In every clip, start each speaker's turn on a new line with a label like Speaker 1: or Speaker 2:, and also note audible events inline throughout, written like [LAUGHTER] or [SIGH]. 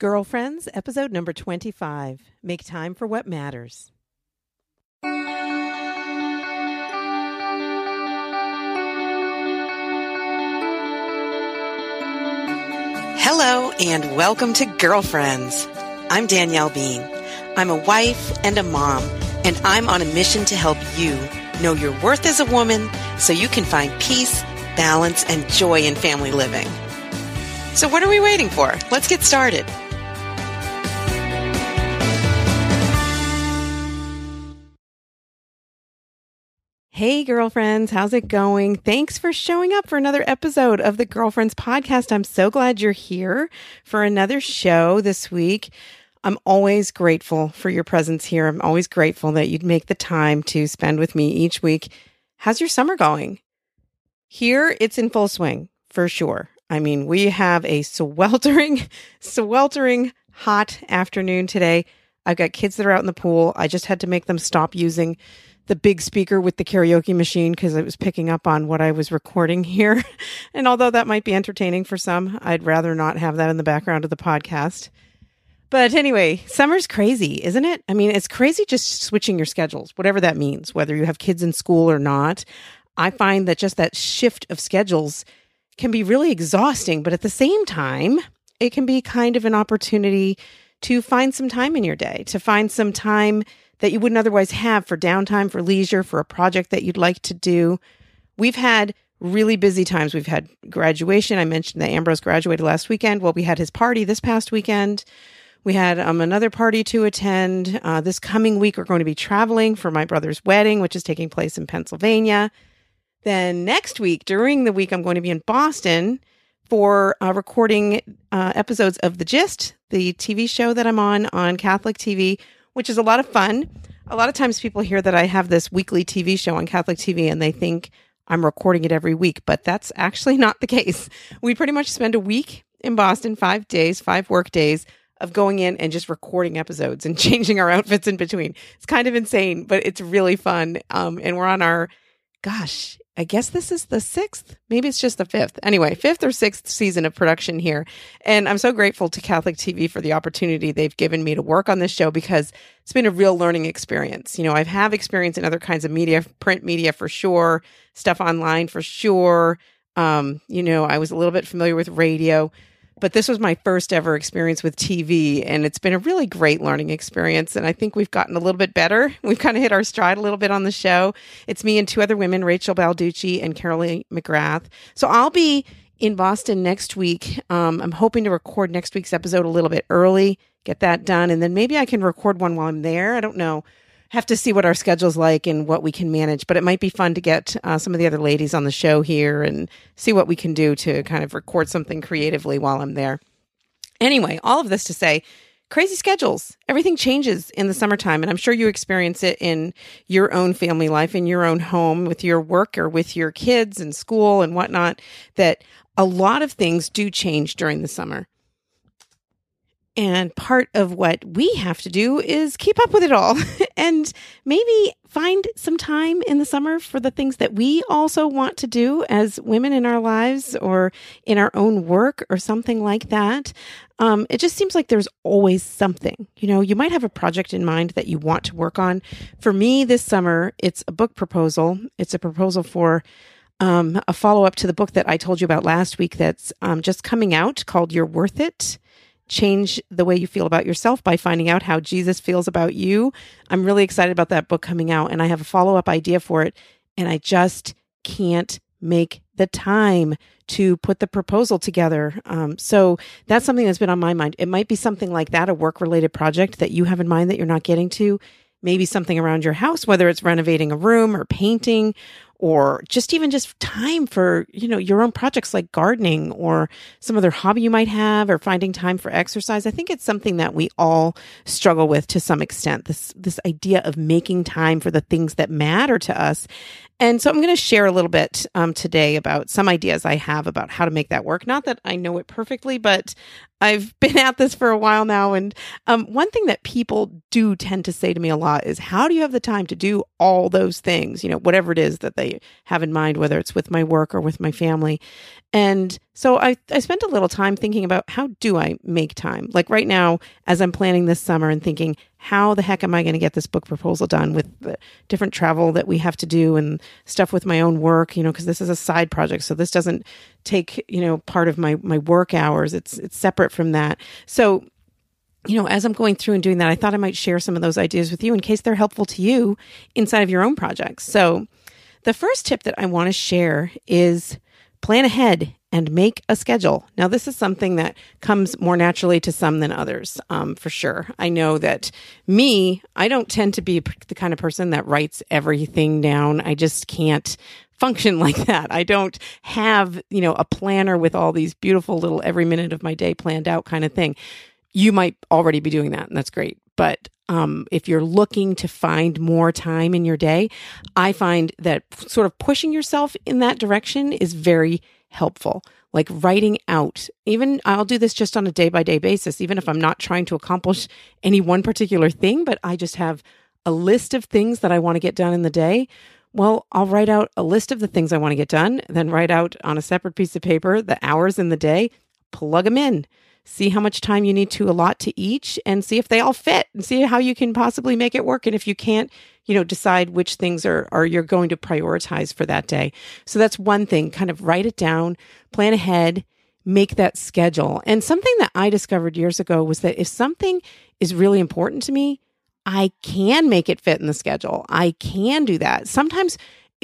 Speaker 1: Girlfriends, episode number 25 Make Time for What Matters. Hello, and welcome to Girlfriends. I'm Danielle Bean. I'm a wife and a mom, and I'm on a mission to help you know your worth as a woman so you can find peace, balance, and joy in family living. So, what are we waiting for? Let's get started. Hey, girlfriends, how's it going? Thanks for showing up for another episode of the Girlfriends Podcast. I'm so glad you're here for another show this week. I'm always grateful for your presence here. I'm always grateful that you'd make the time to spend with me each week. How's your summer going? Here, it's in full swing for sure. I mean, we have a sweltering, [LAUGHS] sweltering hot afternoon today. I've got kids that are out in the pool. I just had to make them stop using the big speaker with the karaoke machine because it was picking up on what I was recording here. [LAUGHS] and although that might be entertaining for some, I'd rather not have that in the background of the podcast. But anyway, summer's crazy, isn't it? I mean, it's crazy just switching your schedules, whatever that means, whether you have kids in school or not. I find that just that shift of schedules can be really exhausting, but at the same time, it can be kind of an opportunity to find some time in your day, to find some time that you wouldn't otherwise have for downtime, for leisure, for a project that you'd like to do. We've had really busy times. We've had graduation. I mentioned that Ambrose graduated last weekend. Well, we had his party this past weekend. We had um, another party to attend. Uh, this coming week, we're going to be traveling for my brother's wedding, which is taking place in Pennsylvania. Then next week, during the week, I'm going to be in Boston for uh, recording uh, episodes of The Gist, the TV show that I'm on on Catholic TV, which is a lot of fun. A lot of times people hear that I have this weekly TV show on Catholic TV and they think I'm recording it every week, but that's actually [LAUGHS] not the case. We pretty much spend a week in Boston, five days, five work days of going in and just recording episodes and [LAUGHS] changing our outfits in between. It's kind of insane, but it's really fun. Um, and we're on our, gosh, I guess this is the sixth, maybe it's just the fifth. Anyway, fifth or sixth season of production here. And I'm so grateful to Catholic TV for the opportunity they've given me to work on this show because it's been a real learning experience. You know, I've have experience in other kinds of media, print media for sure, stuff online for sure. Um, you know, I was a little bit familiar with radio, but this was my first ever experience with TV, and it's been a really great learning experience. And I think we've gotten a little bit better. [LAUGHS] We've kind of hit our stride a little bit on the show. It's me and two other women, Rachel Balducci and Carolee McGrath. So I'll be in Boston next week. Um, I'm hoping to record next week's episode a little bit early, get that done, and then maybe I can record one while I'm there. I don't know have to see what our schedule's like and what we can manage. But it might be fun to get uh, some of the other ladies on the show here and see what we can do to kind of record something creatively while I'm there. Anyway, all of this to say, crazy schedules. Everything changes in the summertime. And I'm sure you experience it in your own family life, in your own home, with your work or with your kids and school and whatnot, that a lot of things do change during the summer. And part of what we have to do is keep up with it all [LAUGHS] and maybe find some time in the summer for the things that we also want to do as women in our lives or in our own work or something like that. Um, it just seems like there's always something. You know, you might have a project in mind that you want to work on. For me this summer, it's a book proposal, it's a proposal for. Um, a follow up to the book that I told you about last week that's um, just coming out called You're Worth It change the way you feel about yourself by finding out how Jesus feels about you. I'm really excited about that book coming out and I have a follow up idea for it. And I just can't make the time to put the proposal together. Um, so that's something that's been on my mind. It might be something like that, a work related project that you have in mind that you're not getting to. Maybe something around your house, whether it's renovating a room or painting or just even just time for, you know, your own projects like gardening or some other hobby you might have or finding time for exercise. I think it's something that we all struggle with to some extent. This this idea of making time for the things that matter to us. And so I'm going to share a little bit um, today about some ideas I have about how to make that work. Not that I know it perfectly, but I've [LAUGHS] been at this for a while now. And um, one thing that people do tend to say to me a lot is, How do you have the time to do all those things? You know, whatever it is that they have in mind, whether it's with my work or with my family. And so I, I spent a little time thinking about how do I make time? Like right now, as I'm planning this summer and thinking, how the heck am I going to get this book proposal done with the different travel that we have to do and stuff with my own work, you know, because this is a side project. So this doesn't take, you know, part of my, my work hours. It's, it's separate from that. So, you know, as I'm going through and doing that, I thought I might share some of those ideas with you in case they're helpful to you inside of your own projects. So the first tip that I want to share is plan ahead and make a schedule. Now, this is something that comes more naturally to some than others, um, for sure. I know that me, I don't tend to be the kind of person that writes everything down. I just can't function [LAUGHS] like that. I don't have, you know, a planner with all these beautiful little every minute of my day planned out kind of thing. You might already be doing that, and that's great. But um, if you're looking to find more time in your day, I find that sort of pushing yourself in that direction is very helpful. Like writing out, even I'll do this just on a day by day basis, even if I'm not trying to accomplish any one particular thing, but I just have a list of things that I want to get done in the day. Well, I'll write out a list of the things I want to get done, then write out on a separate piece of paper the hours in the day, plug them in see how much time you need to allot to each and see if they all fit and see how you can possibly make it work. And if you can't you know decide which things are are you're going to prioritize for that day. So that's one thing kind of write it down plan ahead make that schedule. And something that i discovered years ago was that if something is really important to me i can make it fit in the schedule. I can do that. Sometimes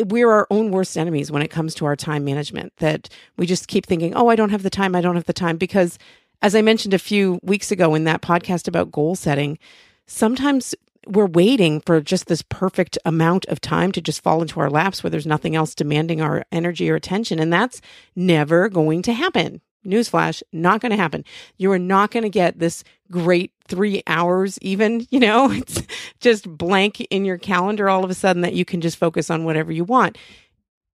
Speaker 1: we're our own worst enemies when it comes to our time management that we just keep thinking oh i don't have the time. I don't have the time because as I mentioned a few weeks ago in that podcast about goal setting, sometimes we're waiting for just this perfect amount of time to just fall into our laps where there's nothing else demanding our energy or attention. And that's never going to happen. Newsflash, not going to happen. You are not going to get this great three hours, even, you know, [LAUGHS] it's just blank in your calendar all of a sudden that you can just focus on whatever you want.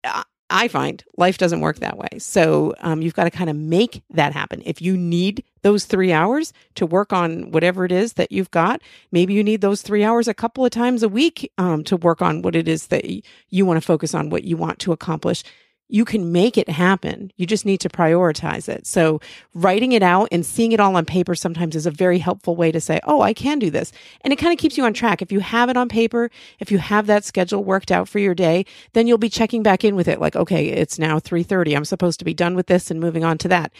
Speaker 1: Uh, I find life doesn't work that way. So um, you've got to kind of make that happen. If you need those three hours to work on whatever it is that you've got, maybe you need those three hours a couple of times a week um, to work on what it is that you want to focus on, what you want to accomplish you can make it happen. You just need to prioritize it. So writing it out and seeing it all on paper sometimes is a very helpful way to say, Oh, I can do this. And it kind of keeps you on track. If you have it on paper, if you have that schedule worked out for your day, then you'll be checking back in with it. Like, okay, it's now 330. I'm supposed to be done with this and moving on to that.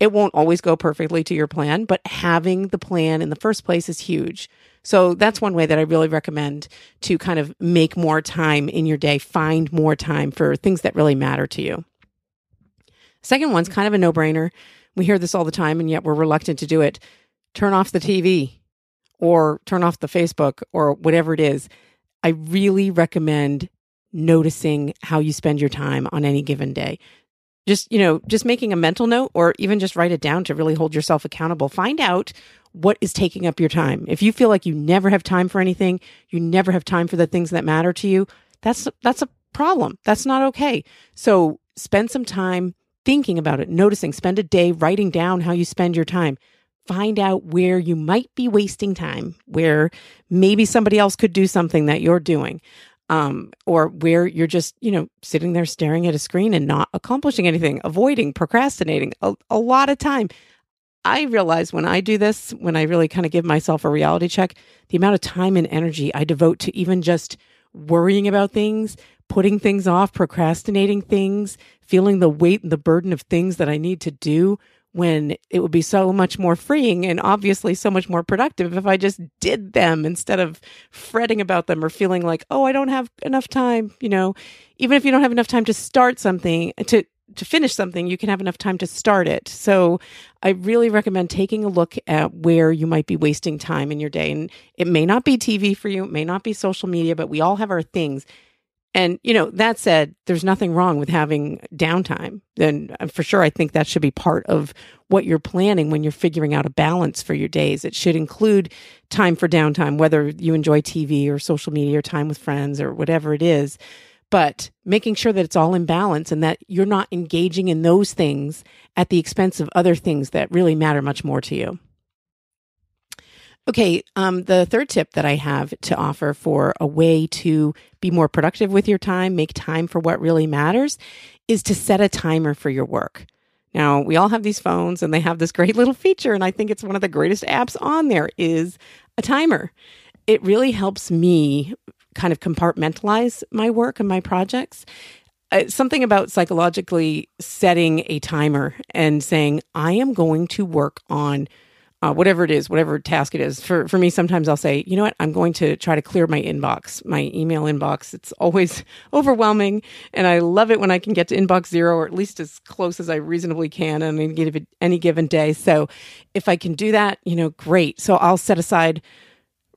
Speaker 1: It won't always go perfectly to your plan, but having the plan in the first place is huge. So that's one way that I really recommend to kind of make more time in your day, find more time for things that really matter to you. Second one's kind of a no brainer. We hear this all the time, and yet we're reluctant to do it. Turn off the TV or turn off the Facebook or whatever it is. I really recommend noticing how you spend your time on any given day just you know just making a mental note or even just write it down to really hold yourself accountable. Find out what is taking up your time. If you feel like you never have time for anything you never have time for the things that matter to you that's that's a problem. That's not okay. So spend some time thinking about it noticing spend a day writing down how you spend your time. Find out where you might be wasting time where maybe somebody else could do something that you're doing um, or where you're just, you know, sitting there staring at a screen and not accomplishing anything, avoiding, procrastinating a, a lot of time. I realize when I do this, when I really kind of give myself a reality check, the amount of time and energy I devote to even just worrying about things, putting things off, procrastinating things, feeling the weight and the burden of things that I need to do when it would be so much more freeing and obviously so much more productive if I just did them instead of fretting about them or feeling like, oh, I don't have enough time. You know, even if you don't have enough time to start something, uh, to, to finish something, you can have enough time to start it. So I really recommend taking a look at where you might be wasting time in your day. And it may not be TV for you, it may not be social media, but we all have our things. And, you know, that said, there's nothing wrong with having downtime. And uh, for sure, I think that should be part of what you're planning when you're figuring out a balance for your days. It should include time for downtime, whether you enjoy TV or social media or time with friends or whatever it is. but making sure that it's all in balance and that you're not engaging in those things at the expense of other things that really matter much more to you. Okay, um, the third tip that I have to offer for a way to be more productive with your time, make time for what really matters, is to set a timer for your work. Now, we all have these phones and they have this great [LAUGHS] little feature, and I think it's one of the greatest apps on there is a timer. It really helps me kind of compartmentalize my work and my projects. Uh, something about psychologically setting a timer and saying, I am going to work on uh, whatever it is, whatever task it is. For for me, sometimes I'll say, you know what, I'm going to try to clear my inbox, my email inbox. It's always [LAUGHS] overwhelming, and I love it when I can get to inbox zero, or at least as close as I reasonably can on any given any given day. So, if I can do that, you know, great. So I'll set aside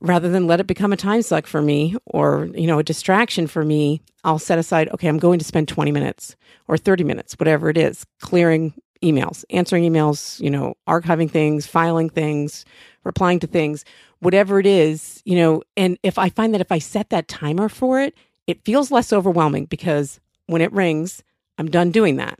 Speaker 1: rather than let it become a time suck for me or you know a distraction for me i'll set aside okay i'm going to spend 20 minutes or 30 minutes whatever it is clearing emails answering emails you know archiving things filing things replying to things whatever it is you know and if i find that if i set that timer for it it feels less overwhelming because when it rings i'm done doing that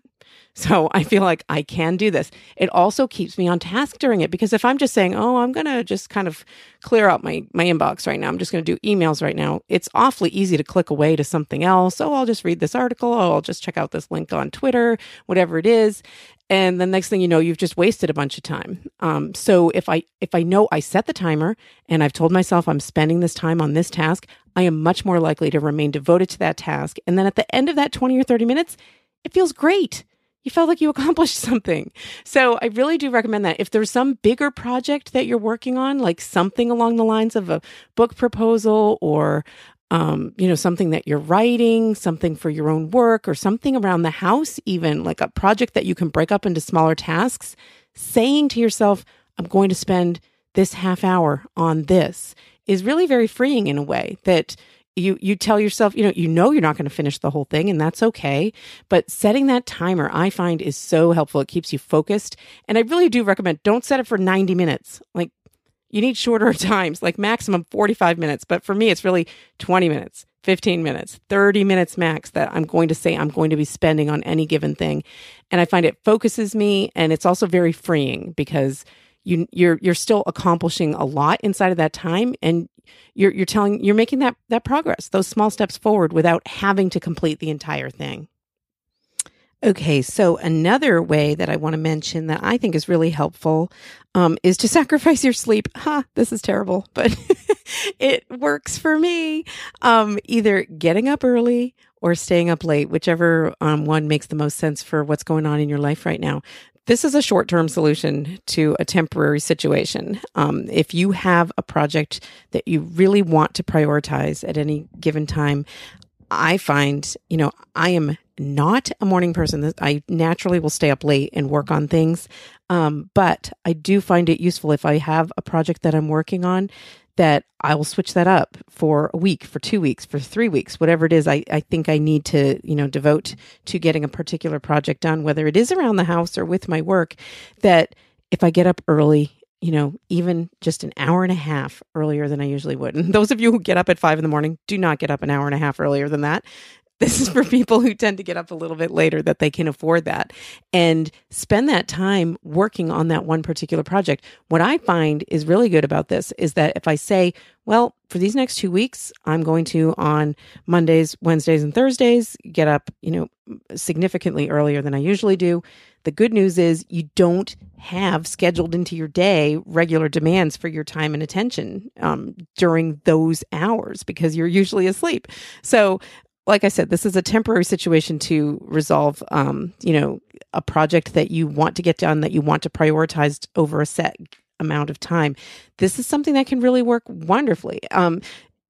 Speaker 1: so I feel like I can do this. It also keeps me on task during it because if I'm just saying, "Oh, I'm going to just kind of clear out my my inbox right now. I'm just going to do emails right now." It's awfully easy to click away to something else. Oh, I'll just read this article. Oh, I'll just check out this link on Twitter, whatever it is. And the next thing you know, you've just wasted a bunch of time. Um, so if I if I know I set the timer and I've told myself I'm spending this time on this task, I am much more likely to remain devoted to that task. And then at the end of that 20 or 30 minutes, it feels great you felt like you accomplished [LAUGHS] something. So I really do recommend that. If there's some bigger project that you're working on, like something along the lines of a book proposal or um, you know, something that you're writing, something for your own work, or something around the house, even like a project that you can break up into smaller tasks, saying to yourself, I'm going to spend this half hour on this is really very freeing in a way that you you tell yourself you know you know you're not going to finish the whole thing and that's okay but setting that timer i find is so helpful. It keeps you focused and i really do recommend don't set it for 90 minutes. Like you need shorter [LAUGHS] times like maximum 45 minutes but for me it's really 20 minutes 15 minutes 30 minutes max that i'm going to say i'm going to be spending on any given thing and i find it focuses me and it's also very freeing because you you're you're still accomplishing a lot inside of that time and you're you're telling you're making that that progress those small steps forward without having to complete the entire thing. Okay so another way that i want to mention that i think is really helpful um, is to [LAUGHS] sacrifice your sleep. Huh this is terrible but [LAUGHS] it works for me. Um, either getting up early or staying up late, whichever um, one makes the most sense for what's going on in your life right now. This is a short term solution to a temporary situation. Um, if you have a project that you really want to prioritize at any given time, I find, you know, I am not a morning person. I naturally will stay up late and work on things. Um, but I do find it useful if I have a project that I'm working on that I will switch that up for a week, for two weeks, for three weeks, whatever it is I, I think I need to, you know, devote to getting a particular project done, whether it is around the house or with my work, that if I get up early, you know, even just an hour and a half earlier than I usually would. [LAUGHS] And those of you who get up at five in the morning, do not get up an hour and a half earlier than that. [LAUGHS] This is for people who tend to get up a little bit later that they can afford that and spend that time working on that one particular project. What I find is really good about this is that if I say, well, for these next two weeks, I'm going to on Mondays, Wednesdays, and Thursdays get up, you know, significantly earlier than I usually do. The good news is you don't have scheduled into your day regular demands for your time and attention um, during those hours because you're usually asleep. So like I said, this is a temporary situation to resolve, um, you know, a project that you want to get done, that you want to prioritize over a set amount of time. This is something that can really work wonderfully. Um,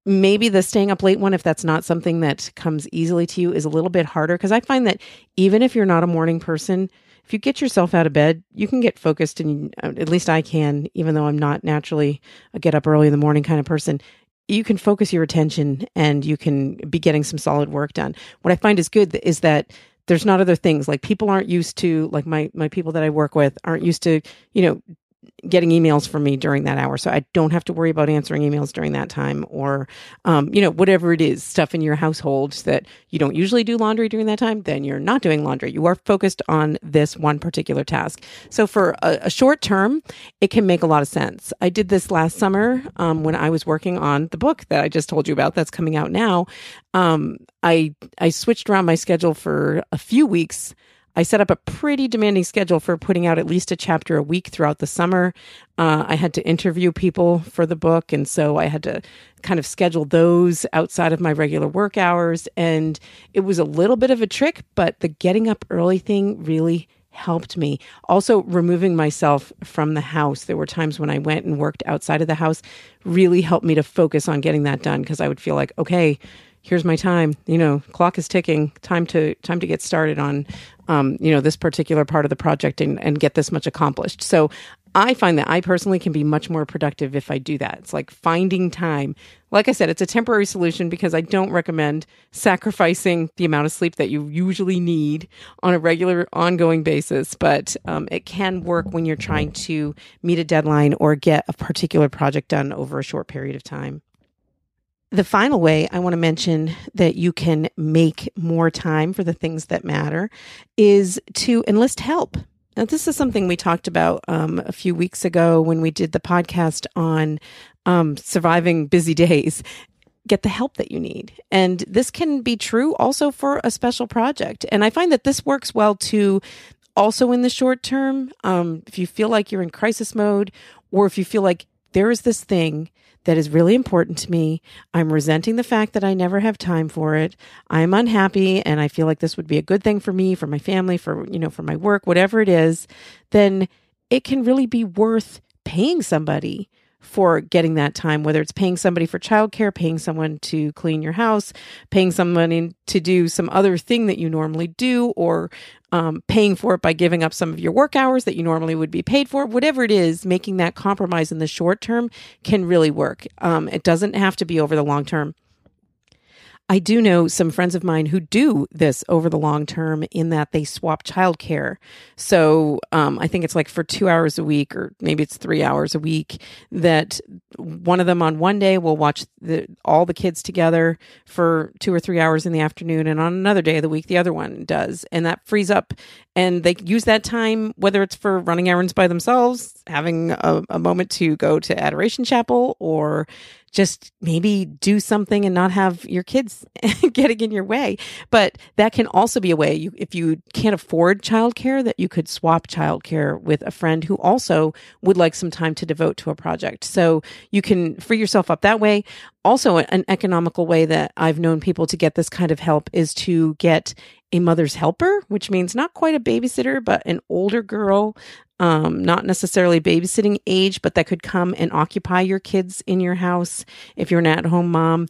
Speaker 1: maybe the staying up late one, if that's not something that comes easily to you, is a little bit harder because I find that even if you're not a morning person, if you get yourself out of bed, you can get focused, and uh, at least I can, even though I'm not naturally a get up early in the morning kind of person you can focus your attention and you can be getting some solid work done. What I find is good is that there's not other things like people aren't used to like my my people that I work with aren't used to, you know, getting emails from me during that hour. So I don't have to worry about answering emails during that time or, um, you know, whatever it is, stuff in your household that you don't usually do laundry during that time, then you're not doing laundry. You are focused on this one particular task. So for a, a short term, it can make a lot of sense. I did this last summer um, when I was working on the book that I just told you about that's coming out now. Um, I, I switched around my schedule for a few weeks I set up a pretty demanding schedule for putting out at least a chapter a week throughout the summer. Uh, I had to interview people for the book, and so I had to kind of schedule those outside of my regular work hours. And it was a little bit of a trick, but the getting up early thing really helped me. Also, removing myself from the house. There were times when I went and worked outside of the house, really helped me to focus on getting that done because I would feel like, okay, here's my time. You know clock is ticking. Time to time to get started on um, you know this particular part of the project and, and get this much accomplished. So i find that i personally can be much more productive if i do that. It's like finding time. Like i said it's a temporary solution because i don't recommend sacrificing the amount of sleep that you usually need on a regular ongoing basis but um, it can work when you're trying to meet a deadline or get a particular project done over a short period of time the final way I want to mention that you can make more time for the things that matter is to enlist help. Now, this is something we talked about um, a few weeks ago when we did the podcast on um, surviving busy [LAUGHS] days. Get the help that you need. And this can be true also for a special project. And I find that this works well too, also in the short term. Um, if you feel like you're in crisis mode, or if you feel like there is this thing that is really important to me. I'm resenting the fact that I never have time for it. I'm unhappy and I feel like this would be a good thing for me, for my family, for, you know, for my work, whatever it is, then it can really be worth paying somebody for getting that time, whether it's paying somebody for childcare, paying someone to clean your house, paying someone to do some other thing that you normally do, or um, paying for it by giving up some of your work hours that you normally would be paid for, whatever it is, making that compromise in the short term can really work. Um, it doesn't have to be over the long term. I do know some friends of mine who do this over the long term in that they swap childcare. So um, I think it's like for two hours a week, or maybe it's three hours a week, that one of them on one day will watch the, all the kids together for two or three hours in the afternoon. And on another day of the week, the other one does. And that frees up. And they use that time, whether it's for running errands by themselves, having a, a moment to go to Adoration Chapel, or just maybe do something and not have your kids [LAUGHS] getting in your way. But that can also be a way you, if you can't afford childcare, that you could swap childcare with a friend who also would like some time to devote to a project. So you can free yourself up that way. Also, an economical way that I've known people to get this kind of help is to get a mother's helper, which means not quite a babysitter, but an older girl um, not necessarily babysitting age, but that could come and occupy your kids in your house if you're an at home mom.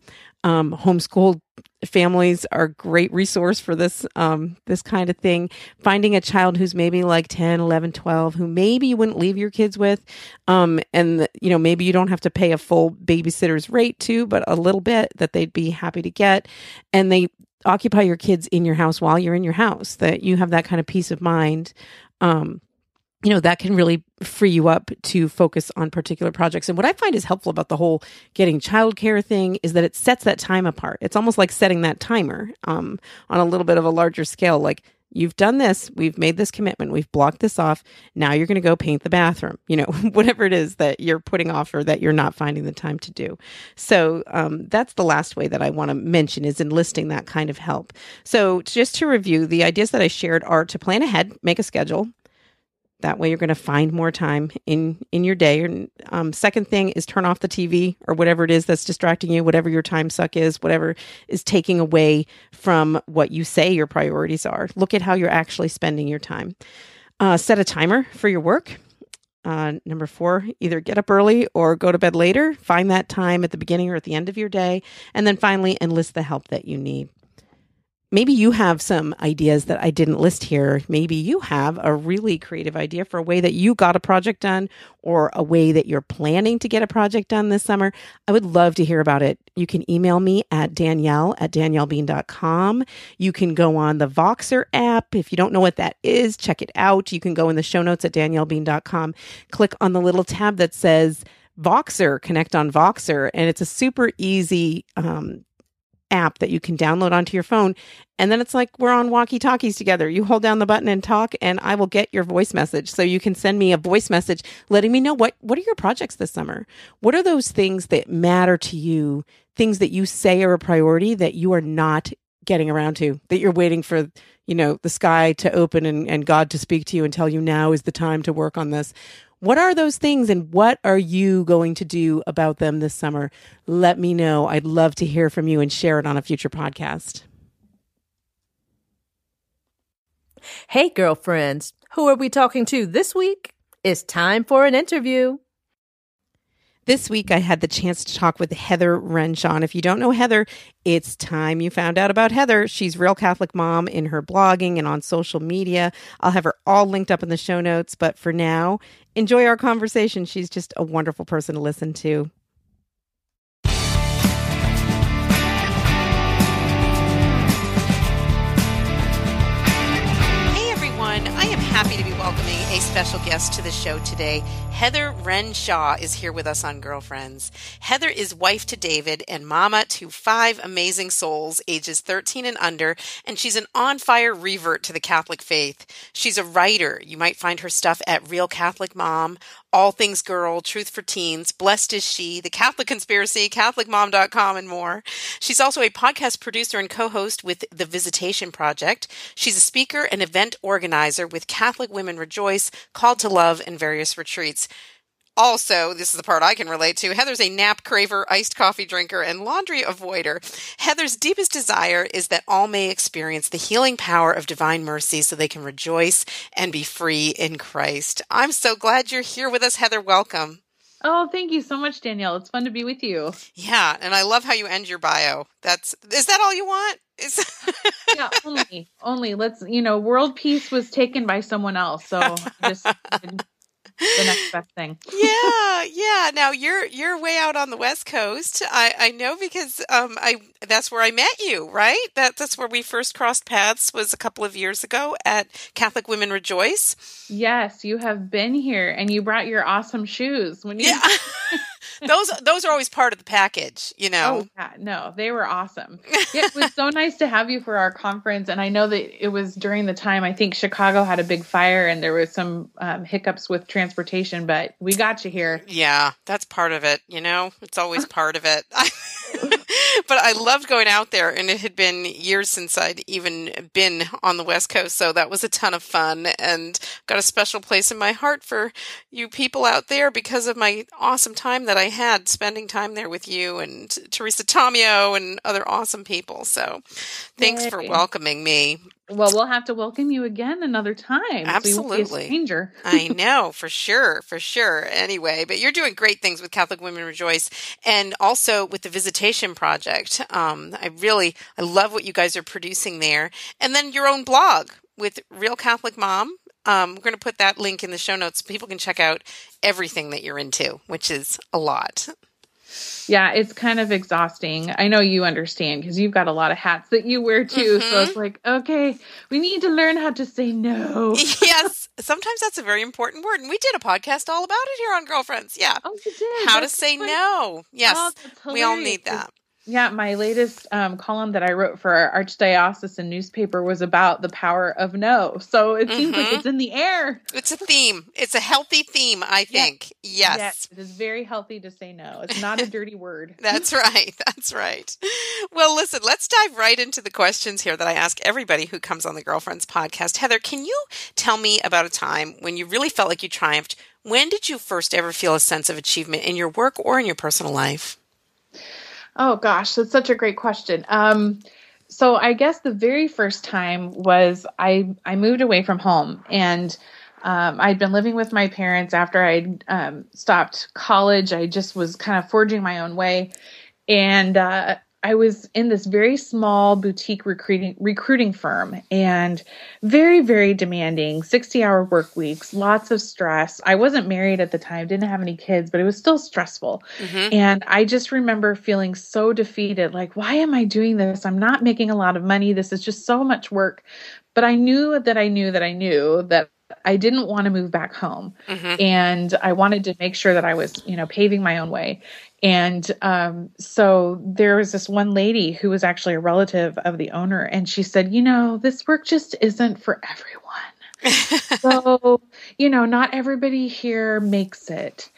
Speaker 1: Um, homeschooled families are a great resource for this um, this kind of thing. Finding a child who's maybe like 10 11 12 who maybe you wouldn't leave your kids with um, and you know maybe you don't have to pay a full babysitter's rate to but a little bit that they'd be happy to get. And they occupy your kids in your house while you're in your house that you have that kind of peace of mind um, you know that can really free you up to focus on particular projects. And what i find is helpful about the whole getting childcare thing is that it sets that time apart. It's almost like setting that timer um, on a little bit of a larger scale. Like you've done this we've made this commitment we've blocked this off. Now you're going to go paint the bathroom you know [LAUGHS] whatever it is that you're putting off or that you're not finding the time to do. So um, that's the last way that i want to mention is enlisting that kind of help. So just to review the ideas that i shared are to plan ahead make a schedule that way, you're going to find more time in in your day. Um, second thing is turn off the TV or whatever it is that's distracting you, whatever your time suck is, whatever is taking away from what you say your priorities are. Look at how you're actually spending your time. Uh, set a timer for your work. Uh, number four, either get up early or go to bed later. Find that time at the beginning or at the end of your day. And then finally, enlist the help that you need. Maybe you have some ideas that I didn't list here. Maybe you have a really creative idea for a way that you got a project done or a way that you're planning to get a project done this summer. I would love to hear about it. You can email me at danielle at daniellebean.com. You can go on the Voxer app. If you don't know what that is, check it out. You can go in the show notes at daniellebean.com, click on the little tab that says Voxer, connect on Voxer, and it's a super easy um, app that you can download onto your phone. And then it's like we're on walkie talkies together. You hold down the button and talk, and I will get your voice message. So you can send me a voice message letting me know what, what are your projects this summer? What are those things that matter to you, things that you say are a priority that you are not getting around to, that you're waiting for, you know, the sky to open and, and God to speak to you and tell you now is the time to work on this. What are those things and what are you going to do about them this summer? Let me know. I'd love to hear from you and share it on a future podcast.
Speaker 2: Hey, girlfriends. Who are we talking to this week? It's time for an interview.
Speaker 1: This week, I had the chance to talk with Heather Renshaw. If you don't know Heather, it's time you found out about Heather. She's Real Catholic Mom in her blogging and on social media. I'll have her all linked up in the show notes. But for now, enjoy our conversation. She's just a wonderful person to listen to. Hey everyone, I am happy to be welcoming a special guest to the show today. Heather Renshaw is here with us on Girlfriends. Heather is wife to David and mama to five amazing souls, ages 13 and under, and she's an on fire revert to the Catholic faith. She's a writer. You might find her stuff at Real Catholic Mom, All Things Girl, Truth for Teens, Blessed is She, The Catholic Conspiracy, CatholicMom.com, and more. She's also a podcast producer and co host with The Visitation Project. She's a speaker and event organizer with Catholic Women Rejoice, Called to Love, and various retreats. Also, this is the part I can relate to. Heather's a nap craver, iced coffee drinker, and laundry avoider. Heather's deepest desire is that all may experience the healing power of divine mercy so they can rejoice and be free in Christ. I'm so glad you're here with us, Heather. Welcome.
Speaker 3: Oh, thank you so much, Danielle. It's fun to be with you.
Speaker 1: Yeah, and I love how you end your bio. That's is that all you want? Is [LAUGHS]
Speaker 3: yeah, only only let's you know, world peace was taken by someone else, so just [LAUGHS] the next best thing. [LAUGHS]
Speaker 1: yeah, yeah. Now you're you're way out on the west coast. I I know because um I that's where I met you, right? That that's where we first crossed paths was a couple of years ago at Catholic Women Rejoice.
Speaker 3: Yes, you have been here and you brought your awesome shoes when you
Speaker 1: Yeah. [LAUGHS] [LAUGHS] those those are always part of the package, you know.
Speaker 3: Oh, yeah, no, they were awesome. it was so nice to have you for our conference, and I know that it was during the time I think Chicago had a big fire and there was some um, hiccups with transportation, but we got you here.
Speaker 1: Yeah, that's part of it. You know, it's always part of it. [LAUGHS] but I loved going out there, and it had been years since I'd even been on the West Coast, so that was a ton of fun, and got a special place in my heart for you people out there because of my awesome time that I had spending time there with you and Teresa Tomeo and other awesome people. So, thanks Yay. for welcoming me.
Speaker 3: Well, we'll have to welcome you again another time.
Speaker 1: Absolutely.
Speaker 3: So stranger.
Speaker 1: I know, for sure, for sure. Anyway, but you're doing great things with Catholic Women Rejoice and also with the Visitation Project. Um, I really, I love what you guys are producing there. And then your own blog with Real Catholic Mom. Um, we're going to put that link in the show notes. So people can check out everything that you're into, which is a lot
Speaker 3: yeah, it's kind of exhausting. I know you understand because you've got a lot of hats that you wear too. Mm-hmm. So it's like, okay, we need to learn how to say no. [LAUGHS]
Speaker 1: yes, sometimes that's a very important word. And we did a podcast all about it here on Girlfriends. Yeah.
Speaker 3: Oh, you did?
Speaker 1: How that's to say no. Yes. Oh, we all need that.
Speaker 3: Yeah, my latest um, column that I wrote for our Archdiocesan newspaper was about the power of no. So it seems mm-hmm. like it's in the air.
Speaker 1: It's a theme. It's a healthy theme, I think. Yes. yes.
Speaker 3: It is very healthy to say no. It's not a [LAUGHS] dirty word.
Speaker 1: That's right. [LAUGHS] That's right. Well, listen, let's dive right into the questions here that I ask everybody who comes on the Girlfriends podcast. Heather, can you tell me about a time when you really felt like you triumphed? When did you first ever feel a sense of achievement in your work or in your personal life?
Speaker 3: Oh gosh, that's such a great question. Um, so I guess the very first time was I I moved away from home and um, I'd been living with my parents after I'd um, stopped college. I just was kind of forging my own way, and uh, I was in this very small boutique recruiting recruiting firm and very very demanding 60 hour work weeks lots of stress. I wasn't married at the time didn't have any kids but it was still stressful. Mm-hmm. and I just remember feeling so defeated like why am I doing this? I'm not making a lot of money. This is just so much work. But I knew that I knew that I knew that I didn't want to move back home. Mm-hmm. And I wanted to make sure that I was, you know, paving my own way. And um, so there was this one lady who was actually a relative of the owner, and she said, You know, this work just isn't for everyone. [LAUGHS] so, you know, not everybody here makes it.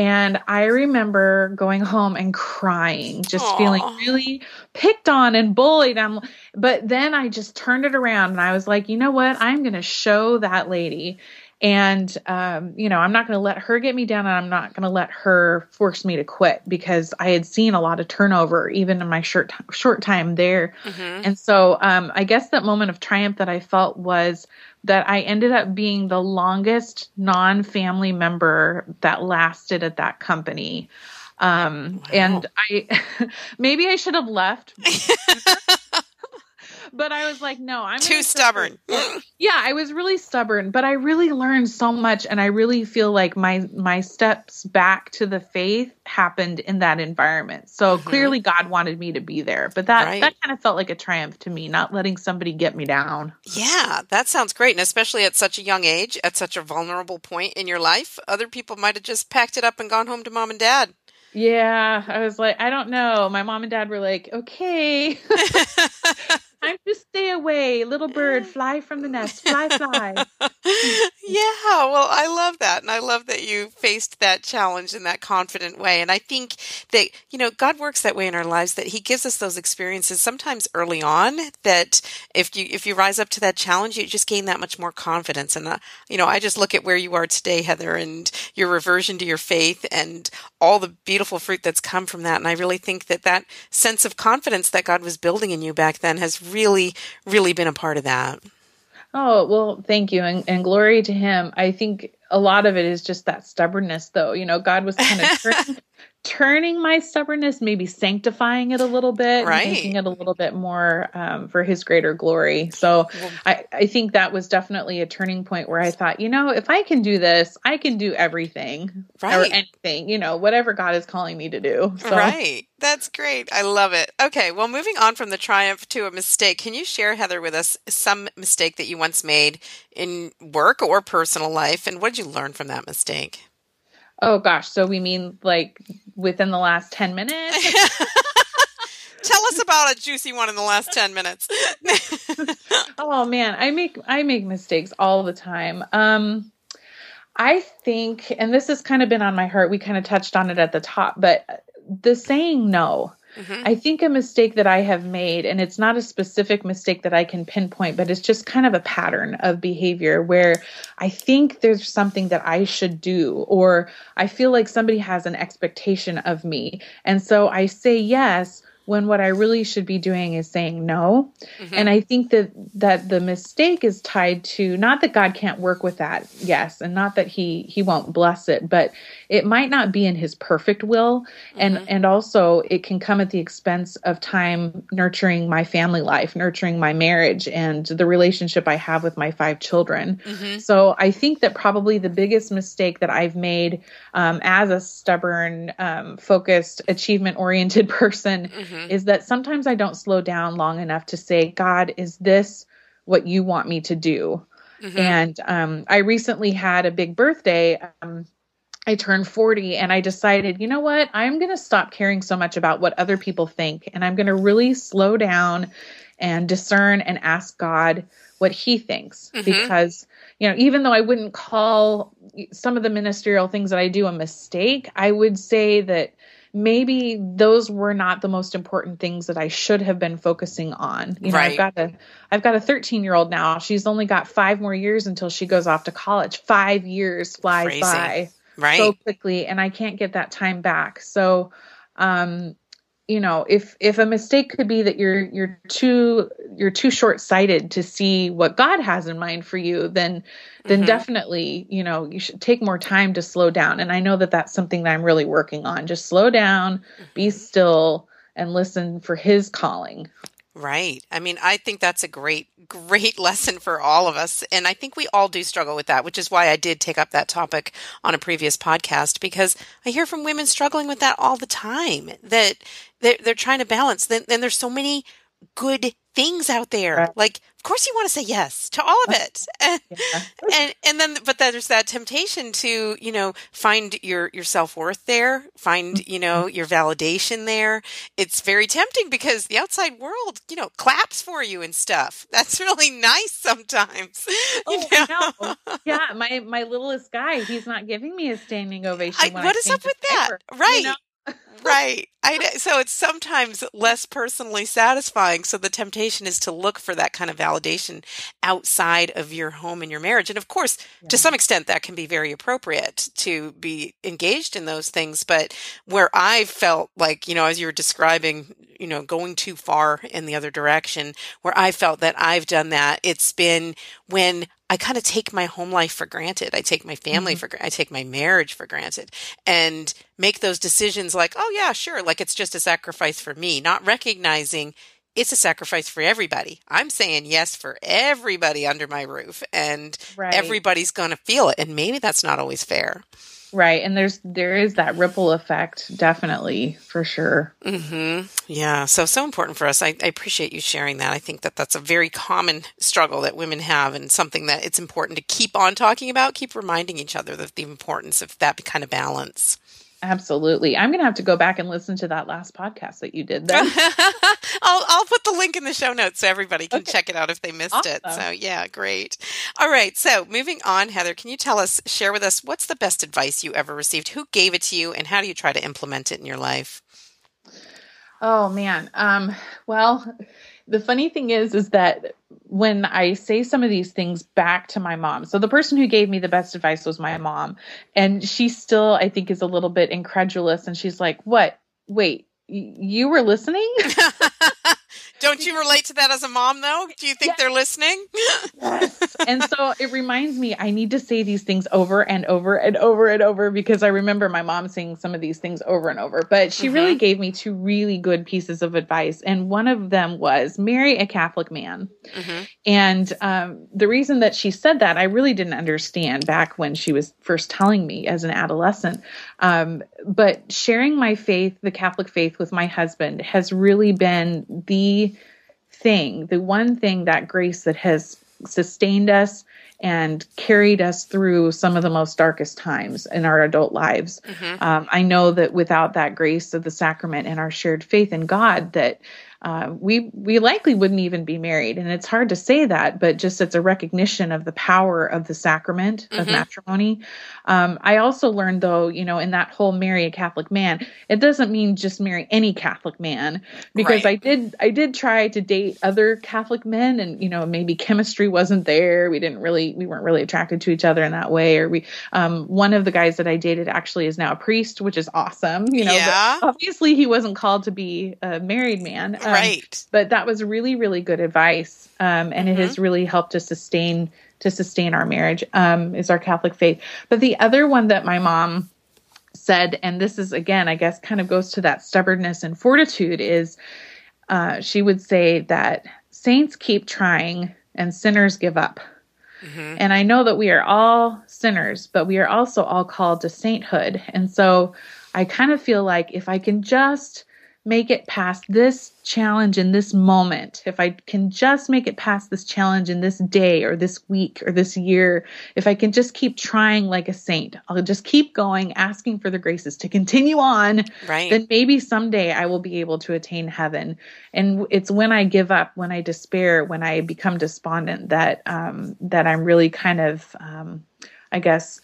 Speaker 3: And I remember going home and crying, just Aww. feeling really picked on and bullied. I'm, but then I just turned it around and I was like, you know what? I'm going to show that lady and um, you know i'm not going to let her get me down and i'm not going to let her force me to quit because i had seen a lot of turnover even in my short short time there mm-hmm. and so um, i guess that moment of triumph that i felt was that i ended up being the longest non-family member that lasted at that company um, wow. and i [LAUGHS] maybe i should have left [LAUGHS] but I was like, no, I'm
Speaker 1: too stubborn. [GASPS]
Speaker 3: yeah, I was really stubborn, but I really learned so much, and I really feel like my my steps back to the faith happened in that environment. So mm-hmm. clearly, God wanted me to be there, but that right. that kind of felt like a triumph to me, not letting somebody get me down.
Speaker 1: Yeah, that sounds great, and especially at such a young age, at such a vulnerable point in your life, other people might have just packed it up and gone home to mom and dad.
Speaker 3: Yeah, I was like, I don't know. My mom and dad were like, okay. [LAUGHS] [LAUGHS] Time to stay away. Little bird, fly from the nest. [LAUGHS] Fly, fly. [LAUGHS]
Speaker 1: yeah, well, I love that. And I love that you faced that challenge in that confident way. And I think that, you know, God works that way in our lives that He gives us those experiences sometimes early on that if you if you rise up to that challenge, you just gain that much more confidence. And, uh, you know, I just look at where you are today, Heather, and your reversion to your faith and all the beautiful fruit that's come from that. And I really think that that sense of confidence that God was building in you back then has really, really been a part of that.
Speaker 3: Oh, well, thank you. And, and glory to him. I think a lot of it is just that stubbornness, though. You know, God was kind of [LAUGHS] turning, turning my stubbornness, maybe sanctifying it a little bit, right. making it a little bit more um, for His greater glory. So I, I think that was definitely a turning point where I thought, you know, if I can do this, I can do everything right. or anything, you know, whatever God is calling me to do.
Speaker 1: So. Right. That's great. I love it. Okay. Well, moving on from the triumph to a mistake, can you share, Heather, with us some mistake that you once made in work or personal life? And what did you learn from that mistake?
Speaker 3: Oh gosh, so we mean like within the last 10 minutes? [LAUGHS] [LAUGHS]
Speaker 1: Tell us about a juicy one in the last 10 minutes. [LAUGHS]
Speaker 3: oh man, I make I make mistakes all the time. Um I think and this has kind of been on my heart. We kind of touched on it at the top, but the saying no Mm-hmm. I think a mistake that I have made, and it's not a specific mistake that I can pinpoint, but it's just kind of a pattern of behavior where I think there's something that I should do, or I feel like somebody has an expectation of me. And so I say yes when what I really should be doing is saying no. Mm-hmm. And I think that that the mistake is tied to not that God can't work with that, yes, and not that he he won't bless it, but it might not be in his perfect will and mm-hmm. and also it can come at the expense of time nurturing my family life, nurturing my marriage and the relationship I have with my five children. Mm-hmm. So I think that probably the biggest mistake that I've made um, as a stubborn, um, focused, achievement oriented [LAUGHS] person mm-hmm is that sometimes I don't slow down long enough to say, God, is this what you want me to do? Mm-hmm. And um, I recently had a big birthday. Um, I turned 40 and I decided, you know what? I'm going to stop caring so much about what other people think and I'm going to really slow down and discern and ask God what he thinks mm-hmm. because you know even though I wouldn't call some of the ministerial things that I do a mistake, I would say that maybe those were not the most important things that I should have been focusing on. You know, right. I've got a I've got a 13 year old now. She's only got five more years until she goes off to college. Five years flies Crazy. by right. so quickly, and I can't get that time back. So, um, you know if if a mistake could be that you're you're too you're too short-sighted to see what god has in mind for you then then mm-hmm. definitely you know you should take more time to slow down and i know that that's something that i'm really working on just slow down mm-hmm. be still and listen for his calling.
Speaker 1: Right. I mean, I think that's a great, [LAUGHS] great lesson for all of us. And I think we all do struggle with that, which is why I did take up that topic on a previous podcast because I hear from women struggling with that all the time that they're, they're trying to balance. Then, then there's so many good things out there. Right. Like, of course, you want to say yes to all of it, [LAUGHS] and, yeah. [LAUGHS] and and then, but there's that temptation to, you know, find your your self worth there, find you know mm-hmm. your validation there. It's very tempting because the outside world, you know, claps for you and stuff. [LAUGHS] That's really nice sometimes.
Speaker 3: Oh, know? yeah. My my littlest guy, he's not giving me a standing ovation.
Speaker 1: I, what is up with that? Right. You know? Right. I so it's sometimes less personally satisfying. So the temptation is to look for that kind of validation outside of your home and your marriage. And of course, yeah. to some extent, that can be very appropriate to be engaged in those things. But where I felt like, you know, as you were describing, you know, going too far in the other direction, where I felt that I've done that, it's been when I kind of take my home life for granted. I take my family mm-hmm. for I take my marriage for granted and make those decisions like, oh yeah, sure, like it's just a sacrifice for me, not recognizing it's a sacrifice for everybody. I'm saying yes for everybody under my roof and right. everybody's going to feel it and maybe that's not always fair.
Speaker 3: Right. And there's there is that ripple effect definitely for sure.
Speaker 1: Mhm. Yeah, so so important for us. I, I appreciate you sharing that. I think that that's a very common struggle that women have and something that it's important to keep on talking about, keep reminding each other of the importance of that kind of balance.
Speaker 3: Absolutely. I'm going to have to go back and listen to that last podcast that you did then. [LAUGHS]
Speaker 1: I'll, I'll put the link in the show notes so everybody can okay. check it out if they missed awesome. it. So, yeah, great. All right. So, moving on, Heather, can you tell us, share with us, what's the best advice you ever received? Who gave it to you, and how do you try to implement it in your life?
Speaker 3: Oh, man. Um, well, the funny thing is is that when i say some of these things back to my mom so the person who gave me the best advice was my mom and she still i think is a little bit incredulous and she's like what? Wait you were listening [LAUGHS]
Speaker 1: Don't you relate to that as a mom, though? Do you think yes. they're listening?
Speaker 3: yes. [LAUGHS] And so it reminds me, I need to say these things over and over and over and over because I remember my mom saying some of these things over and over. But she mm-hmm. really gave me two really good pieces of advice. And one of them was marry a Catholic man. Mm-hmm. And um, the reason that she said that, I really didn't understand back when she was first telling me as an adolescent. Um, but sharing my faith, the Catholic faith, with my husband has really been the thing, the one thing that grace that has sustained us and carried us through some of the most darkest times in our adult lives. Mm-hmm. Um, I know that without that grace of the sacrament and our shared faith in God, that uh, we we likely wouldn't even be married. And it's hard to say that, but just it's a recognition of the power of the sacrament mm-hmm. of matrimony. Um, I also learned though, you know, in that whole marry a Catholic man, it doesn't mean just marry any Catholic man because right. I did I did try to date other Catholic men, and you know maybe chemistry wasn't there. We didn't really we weren't really attracted to each other in that way. Or we um, one of the guys that I dated actually is now a priest, which is awesome. You know, yeah. obviously he wasn't called to be a married man.
Speaker 1: Um, right.
Speaker 3: But that was really, really good advice. Um, and mm-hmm. it has mm-hmm. really helped to sustain to sustain our marriage, um, is our Catholic faith. But the other one that my mom said, and this is again, I guess kind of goes to that stubbornness and fortitude, is uh, she would say that saints keep trying and sinners give up. Mm-hmm. And I know that we are all sinners, but we are also all called to sainthood. And so I kind of feel like if I can just make it past this challenge in this moment, if I can just make it past this challenge in this day or this week or this year, if I can just keep trying like a saint, I'll just keep going, asking for the graces to continue on,
Speaker 1: right.
Speaker 3: then maybe someday I will be able to attain heaven. And it's when I give up, when I despair, when I become despondent that um, that I'm really kind of, um, I guess,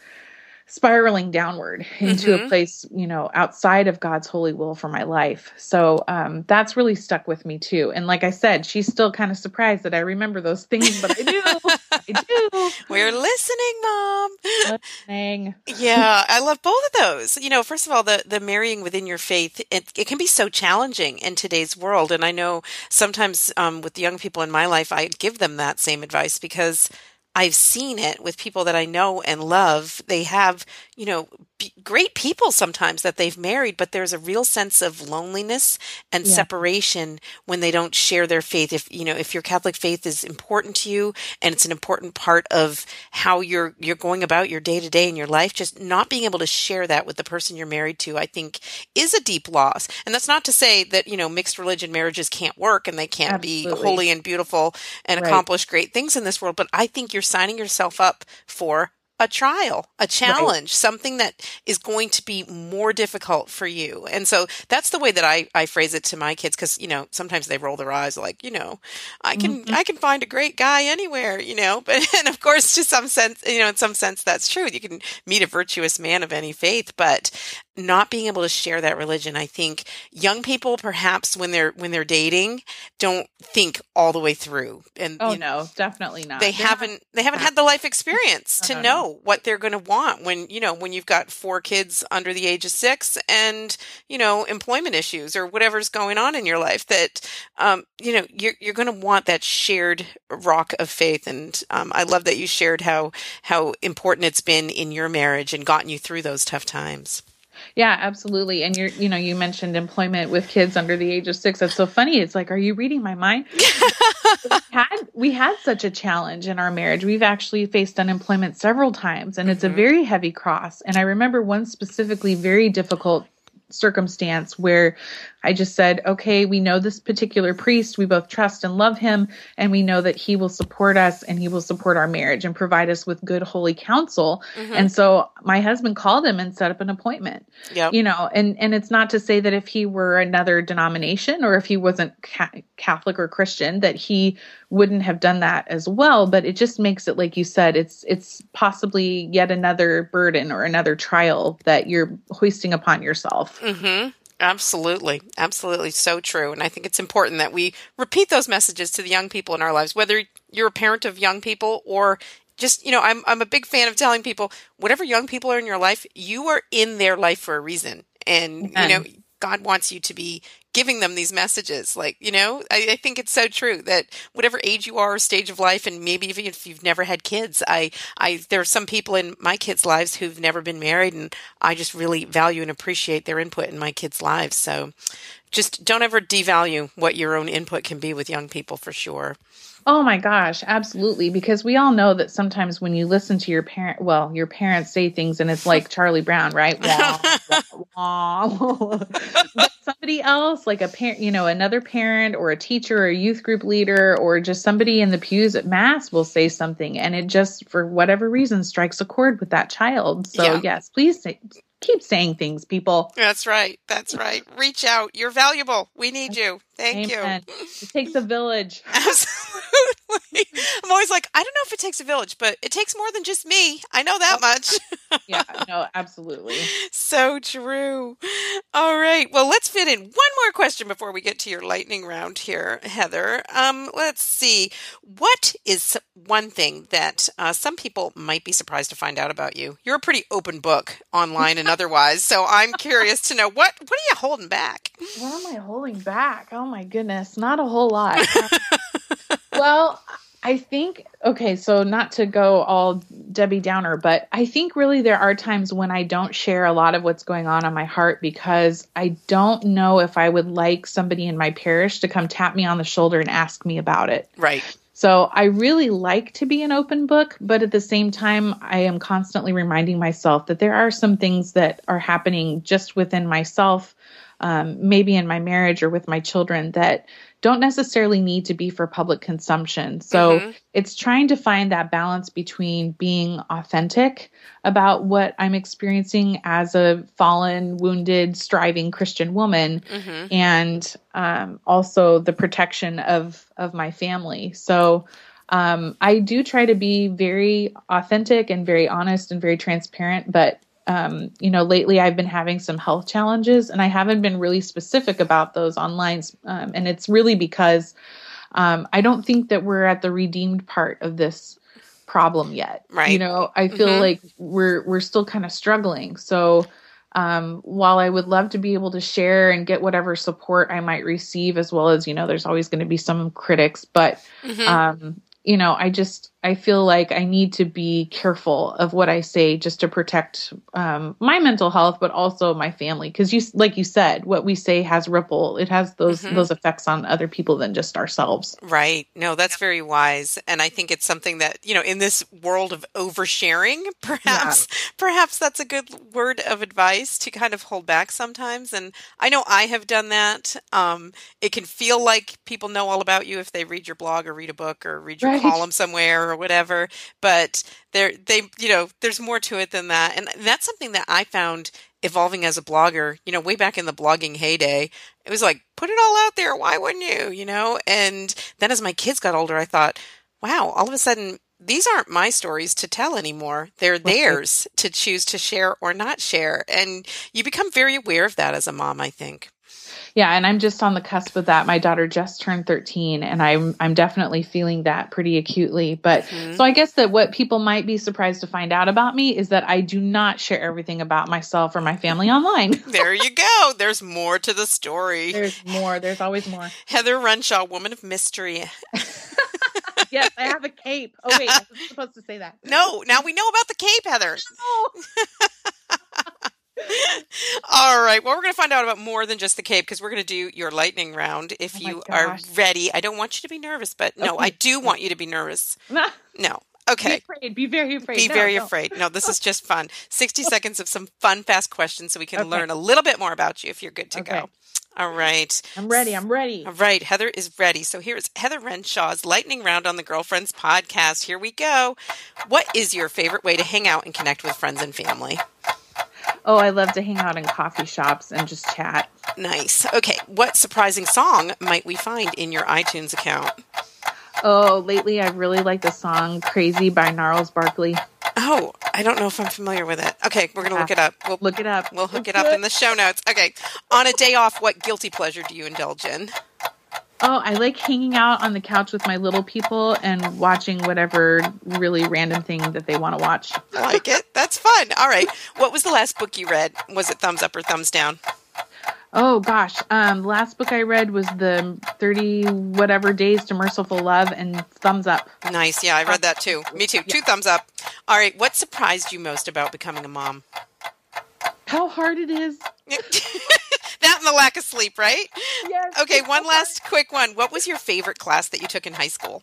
Speaker 3: spiraling downward into mm-hmm. a place, you know, outside of God's holy will for my life. So um, that's really stuck with me too. And like I said, she's still kind of surprised that I remember those things, but I do. I do. [LAUGHS]
Speaker 1: We're listening, Mom.
Speaker 3: Listening.
Speaker 1: yeah, I love both of those. You know, first of all, the the marrying within your faith, it, it can be so challenging in today's world. And I know sometimes um, with the young people in my life, I give them that same advice because I've seen it with people that I know and love. They have, you know, great people sometimes that they've married, but there's a real sense of loneliness and
Speaker 3: Yeah.
Speaker 1: separation when they don't share their faith. If you know, if your Catholic faith is important to you and it's an important part of how you're you're going about your day to day in your life, just not being able to share that with the person you're married to, I think, is a deep loss. And that's not to say that you know mixed religion marriages can't work and they can't be holy and beautiful and
Speaker 3: Right.
Speaker 1: accomplish great things in this world. But I think you're signing yourself up for a trial, a challenge, something that is going to be more difficult for you. And so that's the way that I, I phrase it to my kids because, you know, sometimes they roll their eyes like, you know, I can
Speaker 3: Mhm.
Speaker 1: I can find a great guy anywhere, you know. But [LAUGHS] and of course to some sense, you know, in some sense that's true. You can meet a virtuous man of any faith, but not being able to share that religion, I think young people perhaps when they're when they're dating don't think all the way through. And
Speaker 3: Oh
Speaker 1: you know,
Speaker 3: no, definitely not.
Speaker 1: they
Speaker 3: They're not-
Speaker 1: haven't they haven't had the life experience
Speaker 3: No,
Speaker 1: to
Speaker 3: no,
Speaker 1: know
Speaker 3: no.
Speaker 1: what they're going to want when you know when you've got four kids under the age of six and you know employment issues or whatever's going on in your life that um, you know you're you're going to want that shared rock of faith and um, I love that you shared how how important it's been in your marriage and gotten you through those tough times.
Speaker 3: Yeah, absolutely. And you're, you know, you mentioned employment with kids under the age of six. That's so funny. It's like, are you reading my mind? [LAUGHS] we had we had such a challenge in our marriage. We've actually faced unemployment several times, and it's a
Speaker 1: Mhm.
Speaker 3: very heavy cross. And I remember one specifically very difficult circumstance where I just said, okay, we know this particular priest. We both trust and love him, and we know that he will support us and he will support our marriage and provide us with good holy counsel.
Speaker 1: Mhm.
Speaker 3: And so my husband called him and set up an appointment
Speaker 1: Yep.
Speaker 3: you know and and it's not to say that if he were another denomination or if he wasn't ca- catholic or christian that he wouldn't have done that as well but it just makes it like you said it's it's possibly yet another burden or another trial that you're hoisting upon yourself
Speaker 1: Mm-hmm. Absolutely. Absolutely. So true. And I think it's important that we repeat those messages to the young people in our lives, whether you're a parent of young people or just, you know, I'm, I'm a big fan of telling people, whatever young people are in your life, you are in their life for a reason. And, you know, God wants you to be giving them these messages. Like, you know, I, I think it's so true that whatever age you are stage of life, and maybe even if you've never had kids, I, I, there are some people in my kids' lives who've never been married, and I just really value and appreciate their input in my kids' lives. So just don't ever devalue what your own input can be with young people for sure.
Speaker 3: Oh my gosh absolutely because we all know that sometimes when you listen to your parent well your parents say things and it's like [LAUGHS] charlie brown right [LAUGHS] wah, wah, wah. but [LAUGHS] somebody else like a parent you know another parent or a teacher or a youth group leader or just somebody in the pews at mass will say something and it just for whatever reason strikes a chord with that child so
Speaker 1: Yeah.
Speaker 3: yes please say, keep saying things people
Speaker 1: That's right. That's right. Reach out. You're valuable. We need you. Thank
Speaker 3: Amen.
Speaker 1: you.
Speaker 3: it takes a village [LAUGHS]
Speaker 1: Absolutely. I'm always like, I don't know if it takes a village, but it takes more than just me. I know that much. [LAUGHS]
Speaker 3: yeah no [LAUGHS] absolutely
Speaker 1: so true. All right. Well, let's fit in one more question before we get to your lightning round here, Heather. Um, let's see. What is one thing that uh, some people might be surprised to find out about you? You're a pretty open book online and otherwise, so I'm curious to know what what are you holding back?
Speaker 3: What am I holding back? Oh my goodness, not a whole lot. [LAUGHS] Um, well, I think okay, so not to go all Debbie Downer, but I think really there are times when I don't share a lot of what's going on on my heart because I don't know if I would like somebody in my parish to come tap me on the shoulder and ask me about it.
Speaker 1: Right.
Speaker 3: So I really like to be an open book, but at the same time, I am constantly reminding myself that there are some things that are happening just within myself, um, maybe in my marriage or with my children, that don't necessarily need to be for public consumption. So
Speaker 1: Mhm.
Speaker 3: it's trying to find that balance between being authentic about what I'm experiencing as a fallen, wounded, striving Christian woman
Speaker 1: hmm
Speaker 3: and um, also the protection of of my family. So um, I do try to be very authentic and very honest and very transparent. But um, you know, lately I've been having some health challenges, and I haven't been really specific about those online. Um, and it's really because um, I don't think that we're at the redeemed part of this problem yet.
Speaker 1: Right.
Speaker 3: You know, I feel
Speaker 1: Mhm.
Speaker 3: like we're we're still kind of struggling. So um, while I would love to be able to share and get whatever support I might receive, as well as you know, there's always going to be some critics, but
Speaker 1: hmm
Speaker 3: um, you know, I just I feel like I need to be careful of what I say just to protect um, my mental health, but also my family. Because you, like you said, what we say has ripple. It has those mm-hmm. those effects on other people than just ourselves.
Speaker 1: Right. No, that's very wise, and I think it's something that you know in this world of oversharing, [LAUGHS] perhaps yeah. perhaps that's a good word of advice to kind of hold back sometimes. And I know I have done that. Um, it can feel like people know all about you if they read your blog or read a book or read your right. column somewhere or whatever. But there, they, you know, there's more to it than that, and that's something that I found evolving as a blogger. You know, way back in the blogging heyday, it was like put it all out there. Why wouldn't you? You know, and then as my kids got older, I thought, wow, all of a sudden these aren't my stories to tell anymore. They're theirs to choose to share or not share. And you become very aware of that as a mom, I think.
Speaker 3: Yeah, and I'm just on the cusp of that. My daughter just turned 13 and I'm I'm definitely feeling that pretty acutely. But mm-hmm. so I guess that what people might be surprised to find out about me is that I do not share everything about myself or my family online. [LAUGHS]
Speaker 1: there you go. There's more to the story.
Speaker 3: There's more. There's always more.
Speaker 1: Heather Renshaw, woman of mystery. [LAUGHS]
Speaker 3: yes, I have a cape. Oh wait, I was supposed to say that.
Speaker 1: No, now we know about the cape, Heather. No. [LAUGHS] [LAUGHS] All right. Well, we're going to find out about more than just the cape because we're going to do your lightning round. If oh you are ready, I don't want you to be nervous, but no, okay. I do want you to be nervous. [LAUGHS] no. Okay.
Speaker 3: Be afraid. Be very afraid.
Speaker 1: Be no, very no. afraid. No, this is just fun. 60 [LAUGHS] seconds of some fun, fast questions so we can okay. learn a little bit more about you if you're good to okay. go. All right.
Speaker 3: I'm ready. I'm ready.
Speaker 1: All right. Heather is ready. So here's Heather Renshaw's lightning round on the Girlfriends podcast. Here we go. What is your favorite way to hang out and connect with friends and family?
Speaker 3: Oh, I love to hang out in coffee shops and just chat.
Speaker 1: Nice. Okay. What surprising song might we find in your iTunes account?
Speaker 3: Oh, lately I really like the song Crazy by Gnarls Barkley.
Speaker 1: Oh, I don't know if I'm familiar with it. Okay, we're going to look it up.
Speaker 3: We'll look it up.
Speaker 1: We'll hook it up in the show notes. Okay. On a day off, what guilty pleasure do you indulge in?
Speaker 3: Oh, I like hanging out on the couch with my little people and watching whatever really random thing that they want to watch.
Speaker 1: I like it. That's fun. All right. What was the last book you read? Was it thumbs up or thumbs down?
Speaker 3: Oh gosh, um, the last book I read was the thirty whatever days to merciful love, and thumbs up.
Speaker 1: Nice, yeah, I read that too. Me too. Yeah. Two thumbs up. All right, what surprised you most about becoming a mom?
Speaker 3: How hard it is. [LAUGHS]
Speaker 1: the lack of sleep, right?
Speaker 3: Yes.
Speaker 1: Okay, one last quick one. What was your favorite class that you took in high school?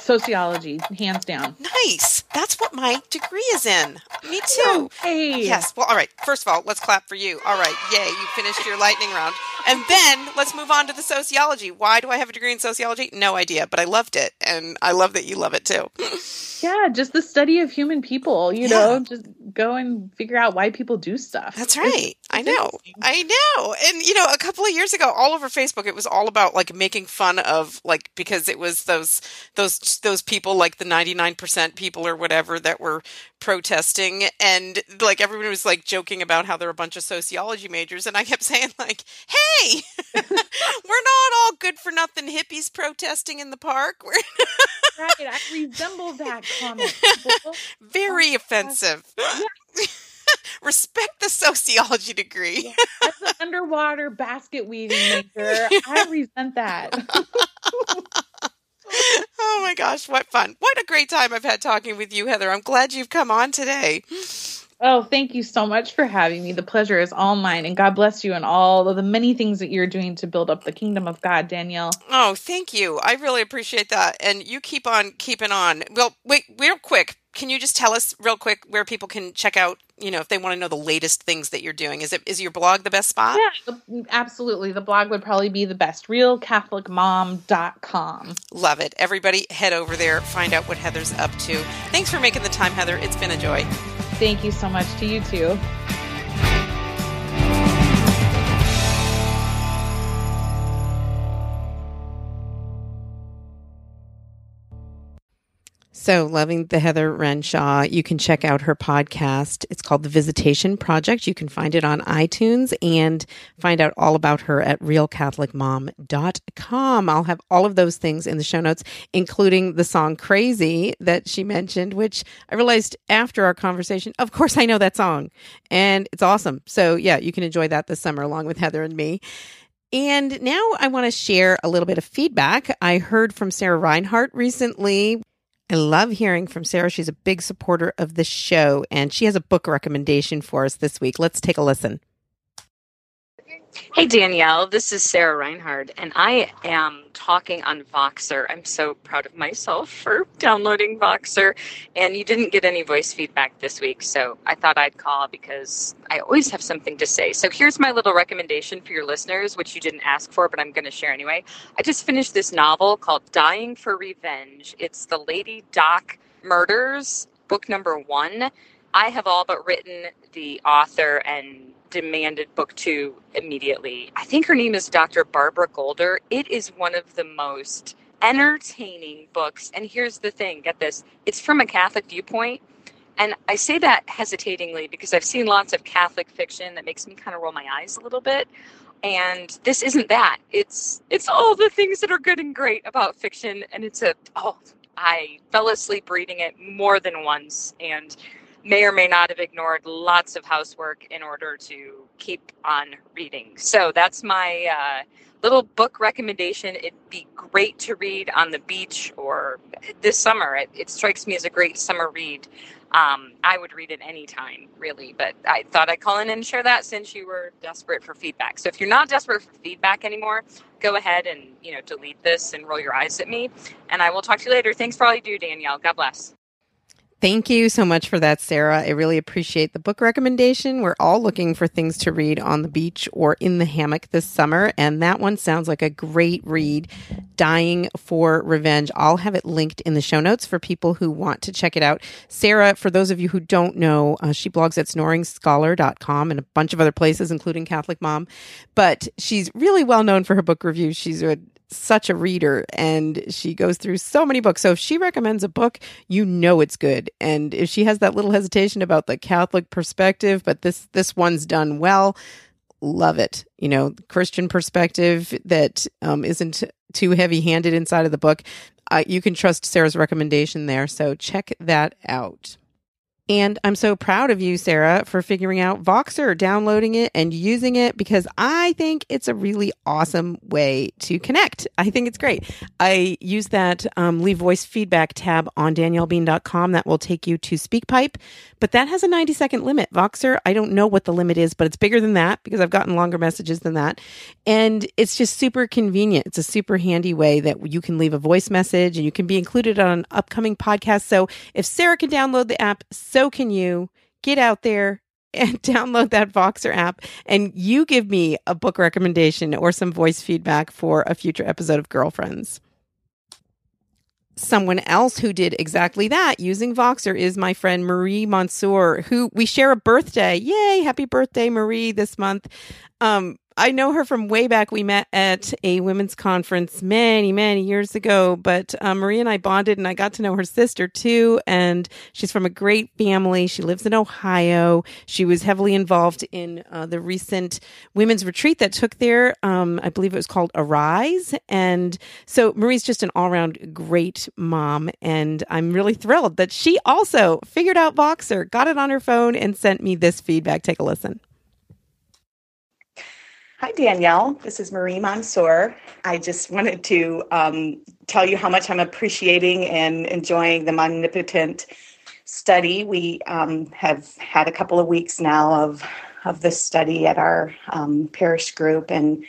Speaker 3: Sociology, hands down.
Speaker 1: Nice. That's what my degree is in. Me oh, too.
Speaker 3: Hey.
Speaker 1: Yes. Well, all right. First of all, let's clap for you. All right. Yay. You finished your lightning round. And then let's move on to the sociology. Why do I have a degree in sociology? No idea, but I loved it. And I love that you love it too. [LAUGHS]
Speaker 3: yeah. Just the study of human people, you yeah. know, just go and figure out why people do stuff.
Speaker 1: That's right. It's, I know. I know. And, you know, a couple of years ago, all over Facebook, it was all about like making fun of like, because it was those, those, those people like the 99% people or whatever that were protesting and like everyone was like joking about how they're a bunch of sociology majors and I kept [LAUGHS] saying like, "Hey, [LAUGHS] we're not all good for nothing hippies protesting in the park."
Speaker 3: right, I resemble that comment. [LAUGHS]
Speaker 1: Very oh, offensive. Respect the sociology degree. Yeah.
Speaker 3: As an underwater basket weaving major, I resent that
Speaker 1: oh my gosh, what fun. What a great time I've had talking with you, Heather. I'm glad you've come on today.
Speaker 3: Oh, thank you so much for having me. The pleasure is all mine. And God bless you and all of the many things that you're doing to build up the kingdom of God, Danielle.
Speaker 1: Oh, thank you. I really appreciate that. And you keep on keeping on. Well, wait, real quick. Can you just tell us real quick where people can check out, you know, if they want to know the latest things that you're doing? Is it is your blog the best spot?
Speaker 3: Yeah, absolutely. The blog would probably be the best. realcatholicmom.com.
Speaker 1: Love it. Everybody head over there, find out what Heather's up to. Thanks for making the time, Heather. It's been a joy.
Speaker 3: Thank you so much to you too.
Speaker 1: So, loving the Heather Renshaw. You can check out her podcast. It's called The Visitation Project. You can find it on iTunes and find out all about her at realcatholicmom.com. I'll have all of those things in the show notes, including the song Crazy that she mentioned, which I realized after our conversation, of course, I know that song and it's awesome. So, yeah, you can enjoy that this summer along with Heather and me. And now I want to share a little bit of feedback. I heard from Sarah Reinhard recently I love hearing from Sarah. She's a big supporter of the show, and she has a book recommendation for us this week. Let's take a listen.
Speaker 4: Hey, Danielle, this is Sarah Reinhard, and I am talking on Voxer. I'm so proud of myself for downloading Voxer, and you didn't get any voice feedback this week, so I thought I'd call because I always have something to say. So here's my little recommendation for your listeners, which you didn't ask for, but I'm going to share anyway. I just finished this novel called Dying for Revenge. It's the Lady Doc Murders, book number one. I have all but written the author and demanded book two immediately. I think her name is Dr. Barbara Golder. It is one of the most entertaining books. And here's the thing get this it's from a Catholic viewpoint. And I say that hesitatingly because I've seen lots of Catholic fiction that makes me kind of roll my eyes a little bit. And this isn't that. It's it's all the things that are good and great about fiction. And it's a oh, I fell asleep reading it more than once. And may or may not have ignored lots of housework in order to keep on reading. So that's my uh, little book recommendation. It'd be great to read on the beach or this summer. It, it strikes me as a great summer read. Um, I would read it anytime, really, but I thought I'd call in and share that since you were desperate for feedback. So if you're not desperate for feedback anymore, go ahead and you know delete this and roll your eyes at me, and I will talk to you later. Thanks for all you do, Danielle. God bless.
Speaker 1: Thank you so much for that, Sarah. I really appreciate the book recommendation. We're all looking for things to read on the beach or in the hammock this summer, and that one sounds like a great read. Dying for Revenge. I'll have it linked in the show notes for people who want to check it out. Sarah, for those of you who don't know, uh, she blogs at snoringscholar.com and a bunch of other places, including Catholic Mom, but she's really well known for her book reviews. She's a such a reader and she goes through so many books. So if she recommends a book, you know it's good. And if she has that little hesitation about the Catholic perspective, but this this one's done well, love it. You know, Christian perspective that um, not too heavy handed inside of the book. Uh, you can trust Sarah's recommendation there. So check that out. And I'm so proud of you, Sarah, for figuring out Voxer, downloading it and using it because I think it's a really awesome way to connect. I think it's great. I use that um, leave voice feedback tab on daniellebean.com that will take you to SpeakPipe, but that has a 90 second limit. Voxer, I don't know what the limit is, but it's bigger than that because I've gotten longer messages than that. And it's just super convenient. It's a super handy way that you can leave a voice message and you can be included on an upcoming podcast. So if Sarah can download the app, so can you. Get out there and [LAUGHS] download that Voxer app and you give me a book recommendation or some voice feedback for a future episode of Girlfriends. Someone else who did exactly that using Voxer is my friend Marie Mansour, who we share a birthday. Yay! Happy birthday, Marie, this month. Um, I know her from way back. We met at a women's conference many, many years ago. But uh, Marie and I bonded, and I got to know her sister too. And she's from a great family. She lives in Ohio. She was heavily involved in uh, the recent women's retreat that took there. Um, I believe it was called Arise. And so Marie's just an all around great mom. And I'm really thrilled that she also figured out Voxer, got it on her phone, and sent me this feedback. Take a listen.
Speaker 5: Hi, Danielle. This is Marie Mansour. I just wanted to um, tell you how much I'm appreciating and enjoying the Momnipotent study. We um, have had a couple of weeks now of of this study at our um, parish group, and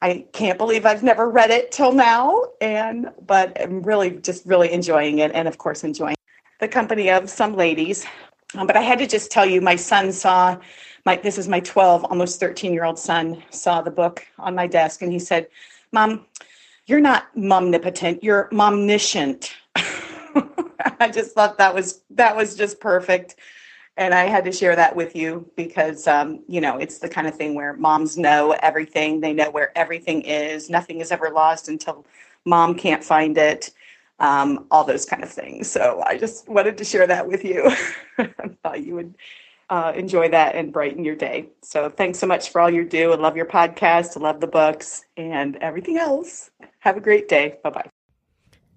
Speaker 5: I can't believe I've never read it till now. And but I'm really just really enjoying it, and of course enjoying the company of some ladies. Um, but I had to just tell you, my son saw my this is my 12 almost 13 year old son saw the book on my desk and he said mom you're not momnipotent you're momniscient [LAUGHS] i just thought that was that was just perfect. And i had to share that with you because um, you know it's the kind of thing where moms know everything they know where everything is nothing is ever lost until mom can't find it um, all those kind of things. So i just wanted to share that with you. [LAUGHS] I thought you would uh, enjoy that and brighten your day. So thanks so much for all you do. I love your podcast. I love the books and everything else. Have a great day. Bye bye.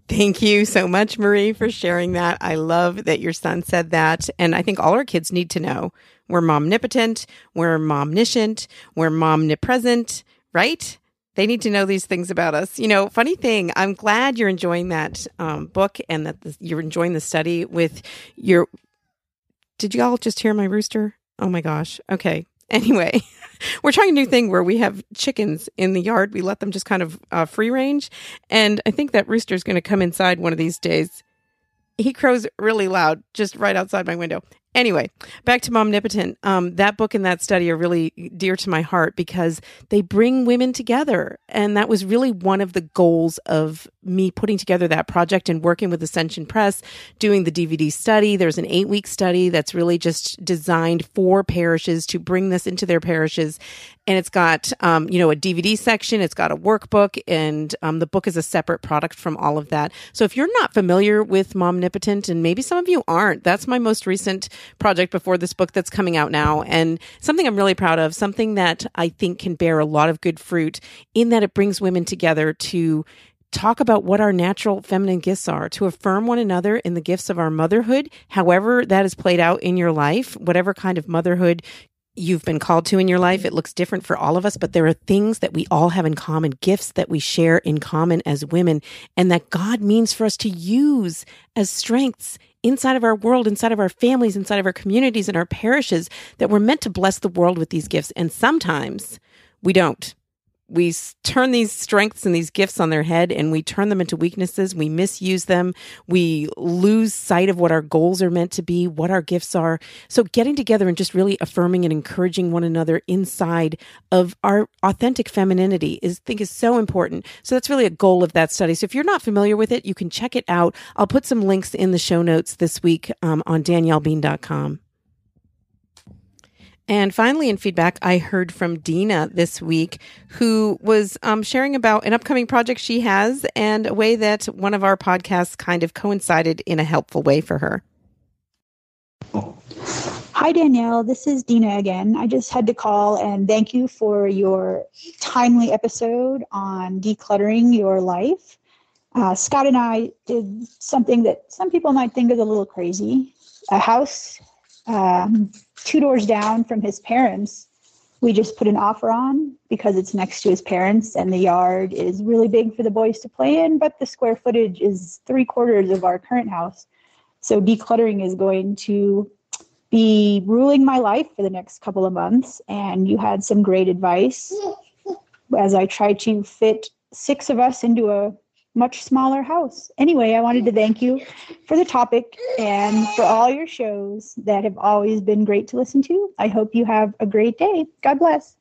Speaker 1: Thank you so much, Marie, for sharing that. I love that your son said that. And I think all our kids need to know we're momnipotent, we're momniscient, we're momnipresent, right? They need to know these things about us. You know, funny thing, I'm glad you're enjoying that um, book and that the, you're enjoying the study with your. Did you all just hear my rooster? Oh my gosh. Okay. [LAUGHS] Anyway, [LAUGHS] we're trying a new thing where we have chickens in the yard. We let them just kind of uh, free range. And I think that rooster is going to come inside one of these days. He crows really loud just right outside my window. Anyway, back to Momnipotent. Um, that book and that study are really dear to my heart because they bring women together. And that was really one of the goals of me putting together that project and working with Ascension Press, doing the DVD study. There's an eight week study that's really just designed for parishes to bring this into their parishes. And it's got, um, you know, a DVD section, it's got a workbook, and um, the book is a separate product from all of that. So if you're not familiar with Momnipotent, and maybe some of you aren't, that's my most recent project before this book that's coming out now. And something I'm really proud of, something that I think can bear a lot of good fruit in that it brings women together to talk about what our natural feminine gifts are, to affirm one another in the gifts of our motherhood, however that is played out in your life, whatever kind of motherhood you've been called to in your life. It looks different for all of us, but there are things that we all have in common, gifts that we share in common as women, and that God means for us to use as strengths inside of our world, inside of our families, inside of our communities and our parishes, that we're meant to bless the world with these gifts. And sometimes we don't we turn these strengths and these gifts on their head and we turn them into weaknesses. We misuse them. We lose sight of what our goals are meant to be, what our gifts are. So getting together and just really affirming and encouraging one another inside of our authentic femininity is, I think is so important. So that's really a goal of that study. So if you're not familiar with it, you can check it out. I'll put some links in the show notes this week um, on daniellebean.com. And finally, in feedback, I heard from Dina this week, who was um, sharing about an upcoming project she has and a way that one of our podcasts kind of coincided in a helpful way for her.
Speaker 6: Hi, Danielle. This is Dina again. I just had to call and thank you for your timely episode on decluttering your life. Uh, Scott and I did something that some people might think is a little crazy. A house um, two doors down from his parents, we just put an offer on because it's next to his parents and the yard is really big for the boys to play in, but the square footage is three quarters of our current house. So decluttering is going to be ruling my life for the next couple of months. And you had some great advice as I try to fit six of us into a much smaller house. Anyway, I wanted to thank you for the topic and for all your shows that have always been great to listen to. I hope you have a great day. God bless.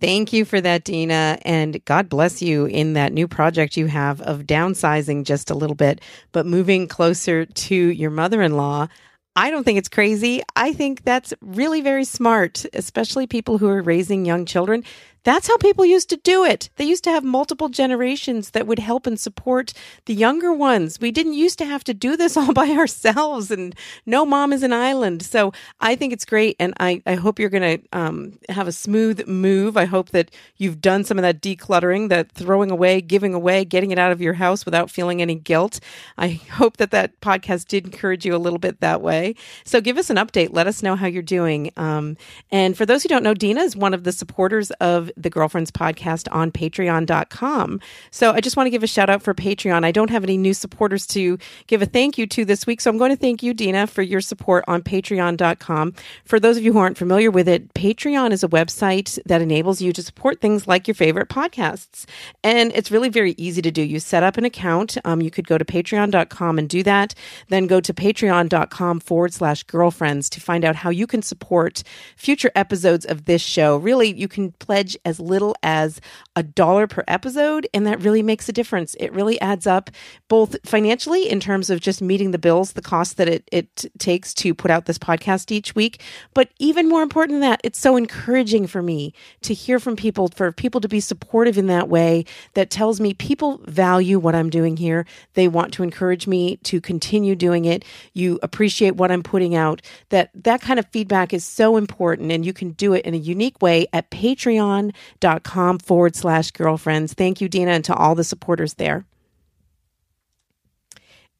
Speaker 1: Thank you for that, Dina. And God bless you in that new project you have of downsizing just a little bit, but moving closer to your mother in law. I don't think it's crazy. I think that's really very smart, especially people who are raising young children. That's how people used to do it. They used to have multiple generations that would help and support the younger ones. We didn't used to have to do this [LAUGHS] all by ourselves, and no mom is an island. So I think it's great, and I, I hope you're going to um, have a smooth move. I hope that you've done some of that decluttering, that throwing away, giving away, getting it out of your house without feeling any guilt. I hope that that podcast did encourage you a little bit that way. So give us an update. Let us know how you're doing. Um, and for those who don't know, Dina is one of the supporters of the Girlfriends podcast on patreon.com. So I just want to give a shout out for Patreon. I don't have any new supporters to give a thank you to this week. So I'm going to thank you, Dina, for your support on patreon.com. For those of you who aren't familiar with it, Patreon is a website that enables you to support things like your favorite podcasts. And it's really very easy to do. You set up an account. Um, you could go to patreon.com and do that. Then go to patreon.com forward slash girlfriends to find out how you can support future episodes of this show. Really, you can pledge as little as a dollar per episode, and that really makes a difference. It really adds up both financially in terms of just meeting the bills, the cost that it, it takes to put out this podcast each week, but even more important than that, it's so encouraging for me to hear from people, for people to be supportive in that way that tells me people value what I'm doing here. They want to encourage me to continue doing it. You appreciate what I'm putting out. That that kind of feedback is so important and you can do it in a unique way at Patreon com forward slash girlfriends. Thank you, Dina, and to all the supporters there.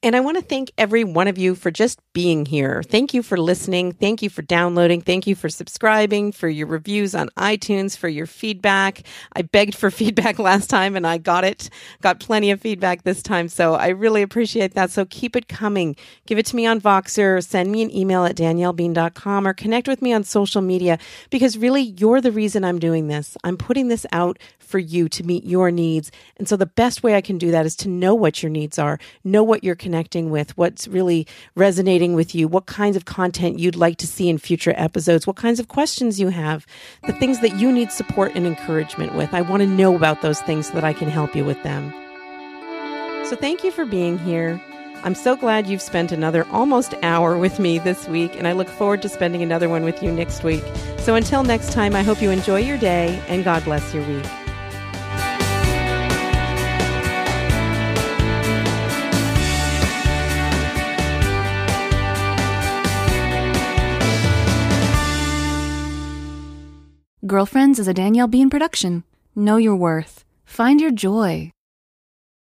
Speaker 1: And I want to thank every one of you for just being here. Thank you for listening. Thank you for downloading. Thank you for subscribing, for your reviews on iTunes, for your feedback. I begged for [LAUGHS] feedback last time and I got it. Got plenty of feedback this time. So I really appreciate that. So keep it coming. Give it to me on Voxer, send me an email at daniellebean.com or connect with me on social media because really you're the reason I'm doing this. I'm putting this out for you to meet your needs. And so the best way I can do that is to know what your needs are, know what you're connecting with, what's really resonating with you, what kinds of content you'd like to see in future episodes, what kinds of questions you have, the things that you need support and encouragement with. I want to know about those things so that I can help you with them. So thank you for being here. I'm so glad you've spent another almost hour with me this week, and I look forward to spending another one with you next week. So until next time, I hope you enjoy your day and God bless your week.
Speaker 7: Girlfriends is a Danielle Bean production. Know your worth. Find your joy.